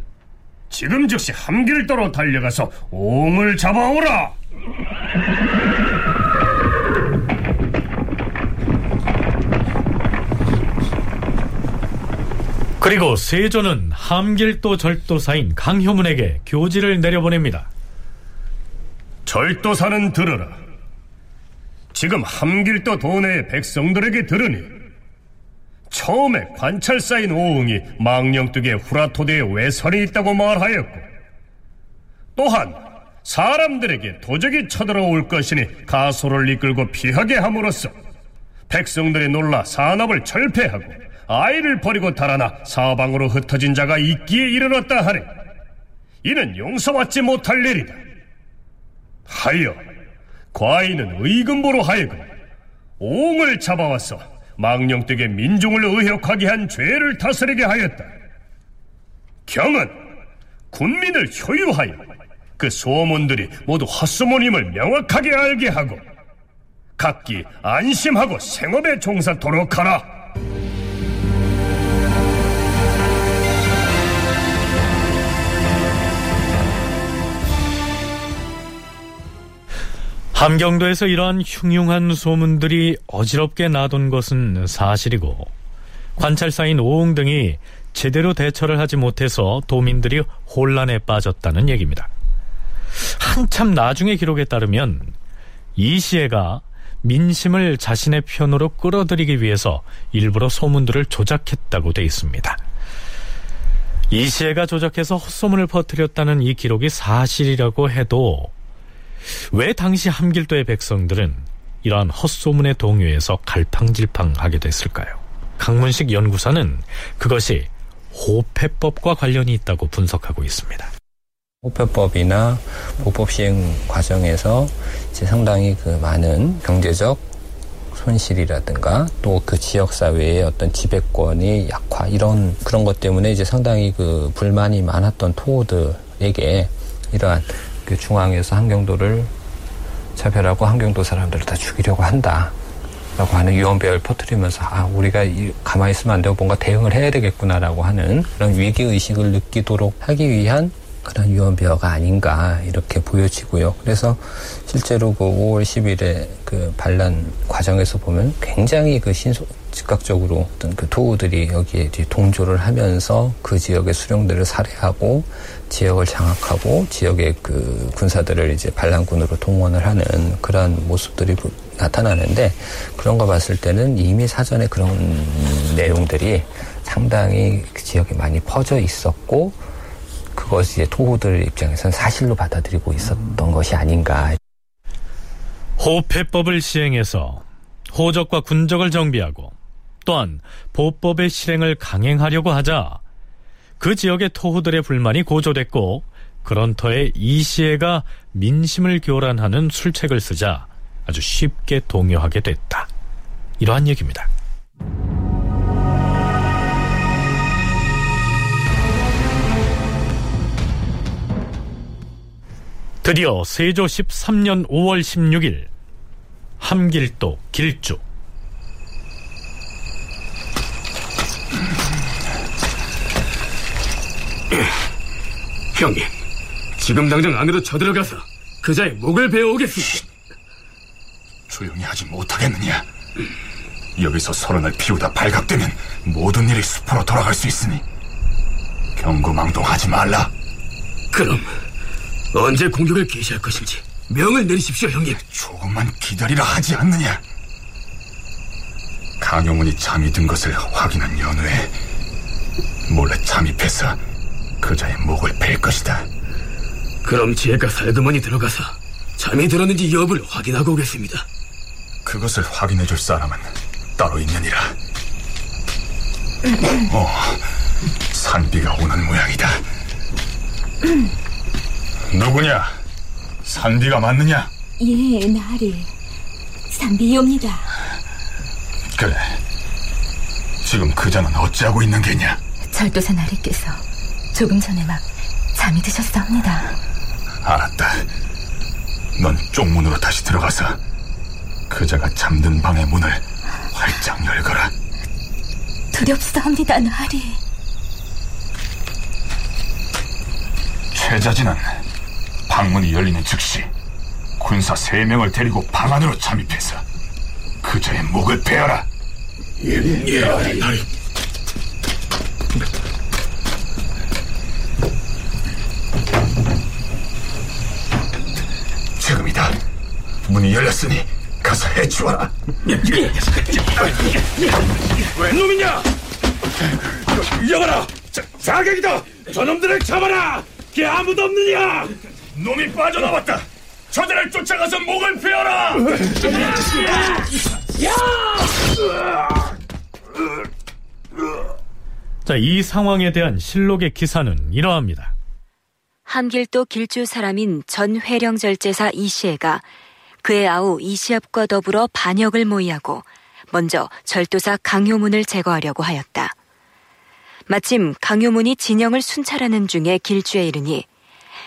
지금 즉시 함길도로 달려가서 오흥을 잡아오라. 그리고 세조는 함길도 절도사인 강효문에게 교지를 내려보냅니다. 절도사는 들어라. 지금 함길도 도내의 백성들에게 들으니 처음에 관찰사인 오흥이 망령뚝에 후라토대에 외선이 있다고 말하였고 또한 사람들에게 도적이 쳐들어올 것이니 가소를 이끌고 피하게 함으로써 백성들이 놀라 산업을 철폐하고 아이를 버리고 달아나 사방으로 흩어진 자가 있기에 이르렀다 하니 이는 용서받지 못할 일이다. 하여 과인은 의금보로 하여금 옹을 잡아와서 망령되게 민중을 의혹하게 한 죄를 다스리게 하였다. 경은 군민을 효유하여 그 소문들이 모두 헛소문임을 명확하게 알게 하고 각기 안심하고 생업에 종사토록 하라. 함경도에서 이러한 흉흉한 소문들이 어지럽게 나돈 것은 사실이고 관찰사인 오웅 등이 제대로 대처를 하지 못해서 도민들이 혼란에 빠졌다는 얘기입니다. 한참 나중의 기록에 따르면 이시애가 민심을 자신의 편으로 끌어들이기 위해서 일부러 소문들을 조작했다고 돼 있습니다. 이시애가 조작해서 헛소문을 퍼뜨렸다는 이 기록이 사실이라고 해도 왜 당시 함길도의 백성들은 이러한 헛소문의 동요에서 갈팡질팡하게 됐을까요? 강문식 연구사는 그것이 호패법과 관련이 있다고 분석하고 있습니다. 호패법이나 보법 시행 과정에서 상당히 그 많은 경제적 손실이라든가 또 그 지역 사회의 어떤 지배권이 약화 이런 그런 것 때문에 이제 상당히 그 불만이 많았던 토호들에게 이러한 그 중앙에서 한경도를 차별하고 한경도 사람들을 다 죽이려고 한다. 라고 하는 유언배열 퍼뜨리면서 아 우리가 가만히 있으면 안 되고 뭔가 대응을 해야 되겠구나라고 하는 그런 위기 의식을 느끼도록 하기 위한 그런 유언비어가 아닌가 이렇게 보여지고요. 그래서 실제로 그 5월 10일에 그 반란 과정에서 보면 굉장히 그 신속 즉각적으로 어떤 그 토우들이 여기에 이제 동조를 하면서 그 지역의 수령들을 살해하고 지역을 장악하고 지역의 그 군사들을 이제 반란군으로 동원을 하는 그러한 모습들이 나타나는데 그런 거 봤을 때는 이미 사전에 그런 내용들이 상당히 그 지역에 많이 퍼져 있었고 그것이 이제 토호들 입장에서는 사실로 받아들이고 있었던 음. 것이 아닌가. 호패법을 시행해서 호적과 군적을 정비하고 또한 보법의 실행을 강행하려고 하자 그 지역의 토호들의 불만이 고조됐고 그런 터에 이시애가 민심을 교란하는 술책을 쓰자 아주 쉽게 동요하게 됐다. 이러한 얘기입니다. 드디어 세조 13년 5월 16일 함길도 길주 형님 지금 당장 안으로 쳐들어가서 그자의 목을 베어오겠습니다 조용히 하지 못하겠느냐 여기서 서른을 피우다 발각되면 모든 일이 숲으로 돌아갈 수 있으니 경고망동하지 말라 그럼 언제 공격을 개시할 것인지 명을 내리십시오, 형님. 조금만 기다리라 하지 않느냐? 강용문이 잠이 든 것을 확인한 연후에 몰래 잠입해서 그자의 목을 벨 것이다. 그럼 제가 살그머니 들어가서 잠이 들었는지 여부를 확인하고 오겠습니다. 그것을 확인해 줄 사람은 따로 있느니라. 어, 산비가 오는 모양이다. 누구냐? 산비가 맞느냐? 예, 나리. 산비옵니다. 그래. 지금 그자는 어찌하고 있는 게냐? 절도사 나리께서 조금 전에 막 잠이 드셨사옵니다. 알았다. 넌 쪽문으로 다시 들어가서 그자가 잠든 방의 문을 활짝 열거라. 두렵사옵니다, 나리. 최자진은 방문이 열리는 즉시 군사 세 명을 데리고 방 안으로 잠입해서 그자의 목을 베어라. 예, 예, 나리. 지금이다. 문이 열렸으니 가서 해치워라. 웬 놈이냐? 여봐라! 자, 자객이다! 저놈들을 잡아라! 걔 아무도 없느냐? 놈이 빠져나왔다! 저들을 쫓아가서 목을 베어라! 자, 이 상황에 대한 실록의 기사는 이러합니다. 함길도 길주 사람인 전 회령 절제사 이시애가 그의 아우 이시압과 더불어 반역을 모의하고 먼저 절도사 강효문을 제거하려고 하였다. 마침 강효문이 진영을 순찰하는 중에 길주에 이르니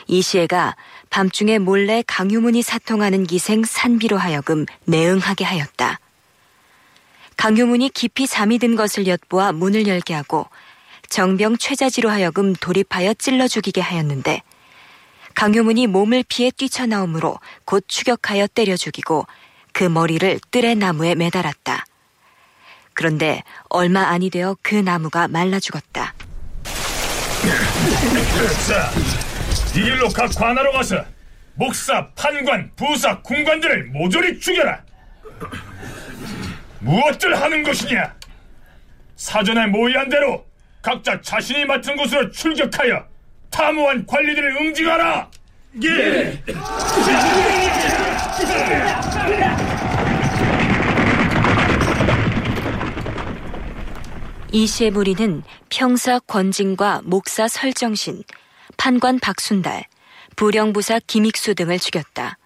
이시애가 밤중에 몰래 강효문이 사통하는 기생 산비로 하여금 내응하게 하였다. 강효문이 깊이 잠이 든 것을 엿보아 문을 열게 하고 정병 최자지로 하여금 돌입하여 찔러 죽이게 하였는데 강효문이 몸을 피해 뛰쳐나오므로 곧 추격하여 때려 죽이고 그 머리를 뜰의 나무에 매달았다. 그런데 얼마 아니 되어 그 나무가 말라 죽었다. 자, 이 길로 각 관하로 가서 목사, 판관, 부사, 군관들을 모조리 죽여라. 무엇들 하는 것이냐? 사전에 모의한 대로 각자 자신이 맡은 곳으로 출격하여 탐호한 관리들을 응징하라. 예. 이시의 무리는 평사 권진과 목사 설정신, 판관 박순달, 부령부사 김익수 등을 죽였다.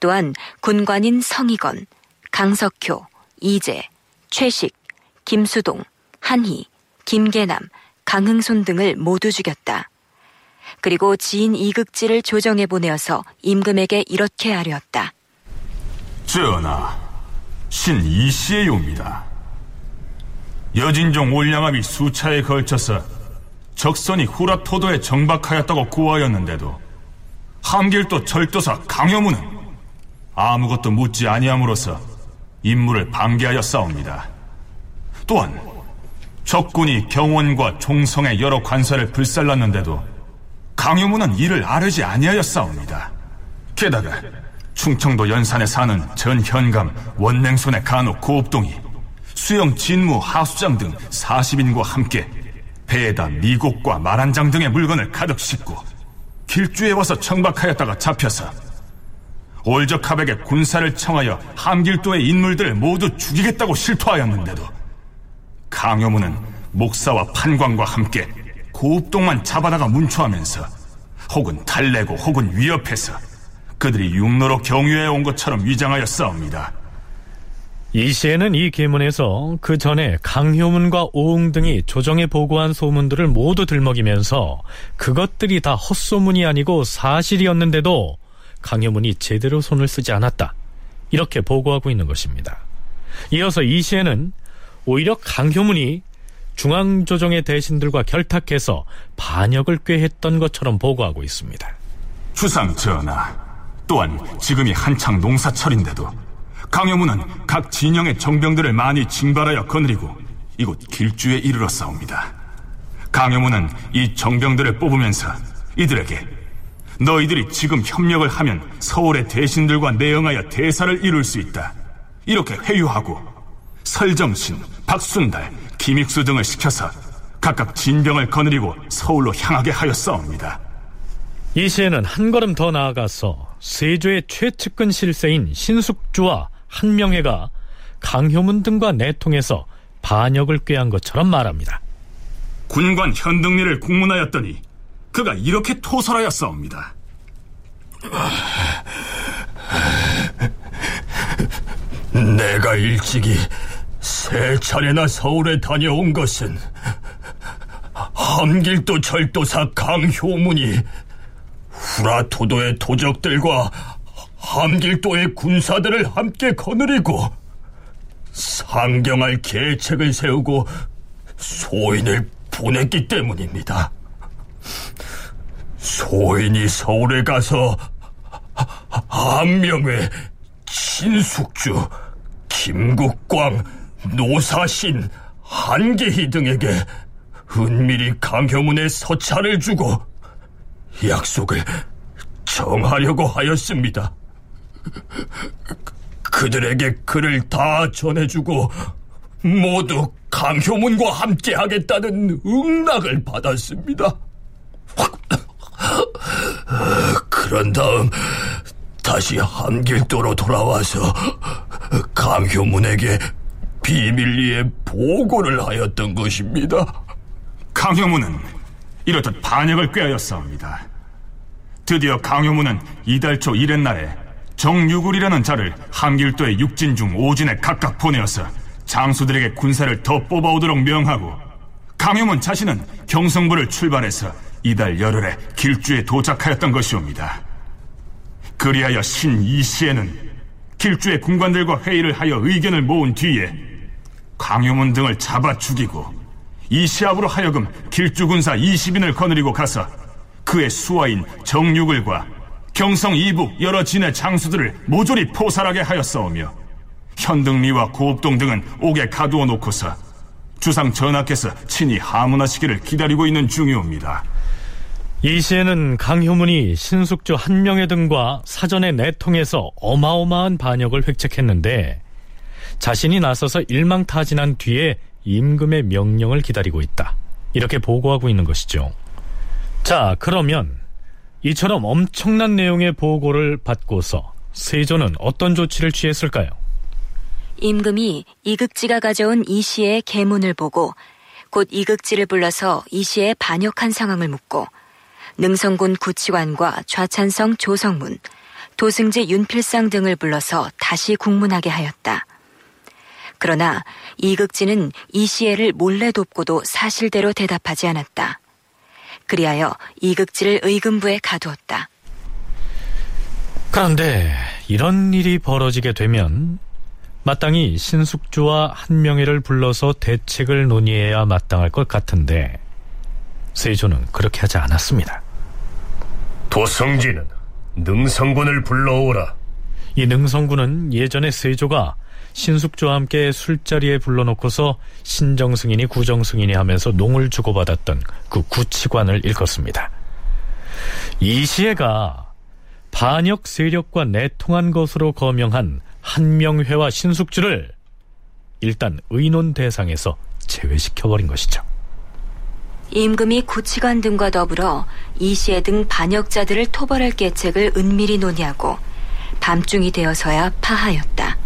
또한 군관인 성희건, 강석효, 이재, 최식, 김수동, 한희, 김계남, 강흥손 등을 모두 죽였다. 그리고 지인 이극지를 조정해 보내어서 임금에게 이렇게 아뢰었다. 전하, 신 이시의옵니다. 여진종 올량압이 수차에 걸쳐서 적선이 후라토도에 정박하였다고 구하였는데도 함길도 절도사 강효문은 아무것도 묻지 아니함으로써 임무를 방기하여 싸웁니다. 또한 적군이 경원과 종성의 여러 관사를 불살랐는데도 강효문은 이를 아르지 아니하여 싸웁니다. 게다가 충청도 연산에 사는 전 현감 원냉손의 간혹 고업동이 수영 진무 하수장 등 40인과 함께 배에다 미곡과 말한장 등의 물건을 가득 싣고 길주에 와서 청박하였다가 잡혀서 올적합에게 군사를 청하여 함길도의 인물들을 모두 죽이겠다고 실토하였는데도 강효문은 목사와 판관과 함께 고읍동만 잡아다가 문초하면서 혹은 달래고 혹은 위협해서 그들이 육로로 경유해 온 것처럼 위장하여 싸웁니다. 이 시에는 이 계문에서 그 전에 강효문과 오웅 등이 조정에 보고한 소문들을 모두 들먹이면서 그것들이 다 헛소문이 아니고 사실이었는데도 강효문이 제대로 손을 쓰지 않았다. 이렇게 보고하고 있는 것입니다. 이어서 이 시에는 오히려 강효문이 중앙조정의 대신들과 결탁해서 반역을 꾀했던 것처럼 보고하고 있습니다. 주상 전하, 또한 지금이 한창 농사철인데도 강효문은 각 진영의 정병들을 많이 징발하여 거느리고 이곳 길주에 이르러 싸웁니다. 강효문은 이 정병들을 뽑으면서 이들에게 너희들이 지금 협력을 하면 서울의 대신들과 내영하여 대사를 이룰 수 있다. 이렇게 회유하고 설정신, 박순달, 김익수 등을 시켜서 각각 진병을 거느리고 서울로 향하게 하였사옵니다. 이 시에는 한 걸음 더 나아가서 세조의 최측근 실세인 신숙주와 한명회가 강효문 등과 내통해서 반역을 꾀한 것처럼 말합니다. 군관 현등리를 국문하였더니 그가 이렇게 토설하였사옵니다. 내가 일찍이 세 차례나 서울에 다녀온 것은 함길도 절도사 강효문이 후라토도의 도적들과 함길도의 군사들을 함께 거느리고 상경할 계책을 세우고 소인을 보냈기 때문입니다. 소인이 서울에 가서 한명회, 신숙주, 김국광, 노사신, 한계희 등에게 은밀히 강효문의 서찰을 주고 약속을 정하려고 하였습니다. 그들에게 그를 다 전해주고 모두 강효문과 함께 하겠다는 응낙을 받았습니다. 그런 다음 다시 함길도로 돌아와서 강효문에게 비밀리에 보고를 하였던 것입니다. 강효문은 이렇듯 반역을 꾀하였사옵니다. 드디어 강효문은 이달 초 이렛날에 정유굴이라는 자를 함길도의 육진 중 오진에 각각 보내어서 장수들에게 군사를 더 뽑아오도록 명하고 강효문 자신은 경성부를 출발해서 이달 열흘에 길주에 도착하였던 것이옵니다. 그리하여 신 이시에는 길주의 군관들과 회의를 하여 의견을 모은 뒤에 강효문 등을 잡아 죽이고 이시압으로 하여금 길주 군사 20인을 거느리고 가서 그의 수하인 정육을과 경성 이북 여러 진의 장수들을 모조리 포살하게 하였사오며 현등리와 고읍동 등은 옥에 가두어 놓고서 주상 전하께서 친히 하문하시기를 기다리고 있는 중이옵니다. 이 시에는 강효문이 신숙주 한명회 등과 사전에 내통해서 어마어마한 반역을 획책했는데 자신이 나서서 일망타진한 뒤에 임금의 명령을 기다리고 있다. 이렇게 보고하고 있는 것이죠. 자, 그러면 이처럼 엄청난 내용의 보고를 받고서 세조는 어떤 조치를 취했을까요? 임금이 이극지가 가져온 이시의 계문을 보고 곧 이극지를 불러서 이시의 반역한 상황을 묻고 능성군 구치관과 좌찬성 조성문, 도승지 윤필상 등을 불러서 다시 국문하게 하였다. 그러나 이극지는 이시애를 몰래 돕고도 사실대로 대답하지 않았다. 그리하여 이극지를 의금부에 가두었다. 그런데 이런 일이 벌어지게 되면 마땅히 신숙주와 한명회를 불러서 대책을 논의해야 마땅할 것 같은데 세조는 그렇게 하지 않았습니다. 도성지는 능성군을 불러오라. 이 능성군은 예전에 세조가 신숙주와 함께 술자리에 불러놓고서 신정승인이 구정승인이 하면서 농을 주고받았던 그 구치관을 일컫습니다. 이시애가 반역 세력과 내통한 것으로 거명한 한명회와 신숙주를 일단 의논 대상에서 제외시켜버린 것이죠. 임금이 구치관 등과 더불어 이시애 등 반역자들을 토벌할 계책을 은밀히 논의하고 밤중이 되어서야 파하였다.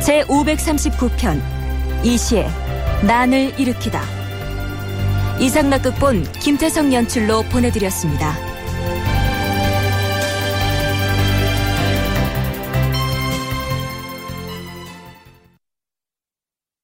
제 539편 이시의 난을 일으키다 이상락 극본 김태성 연출로 보내드렸습니다.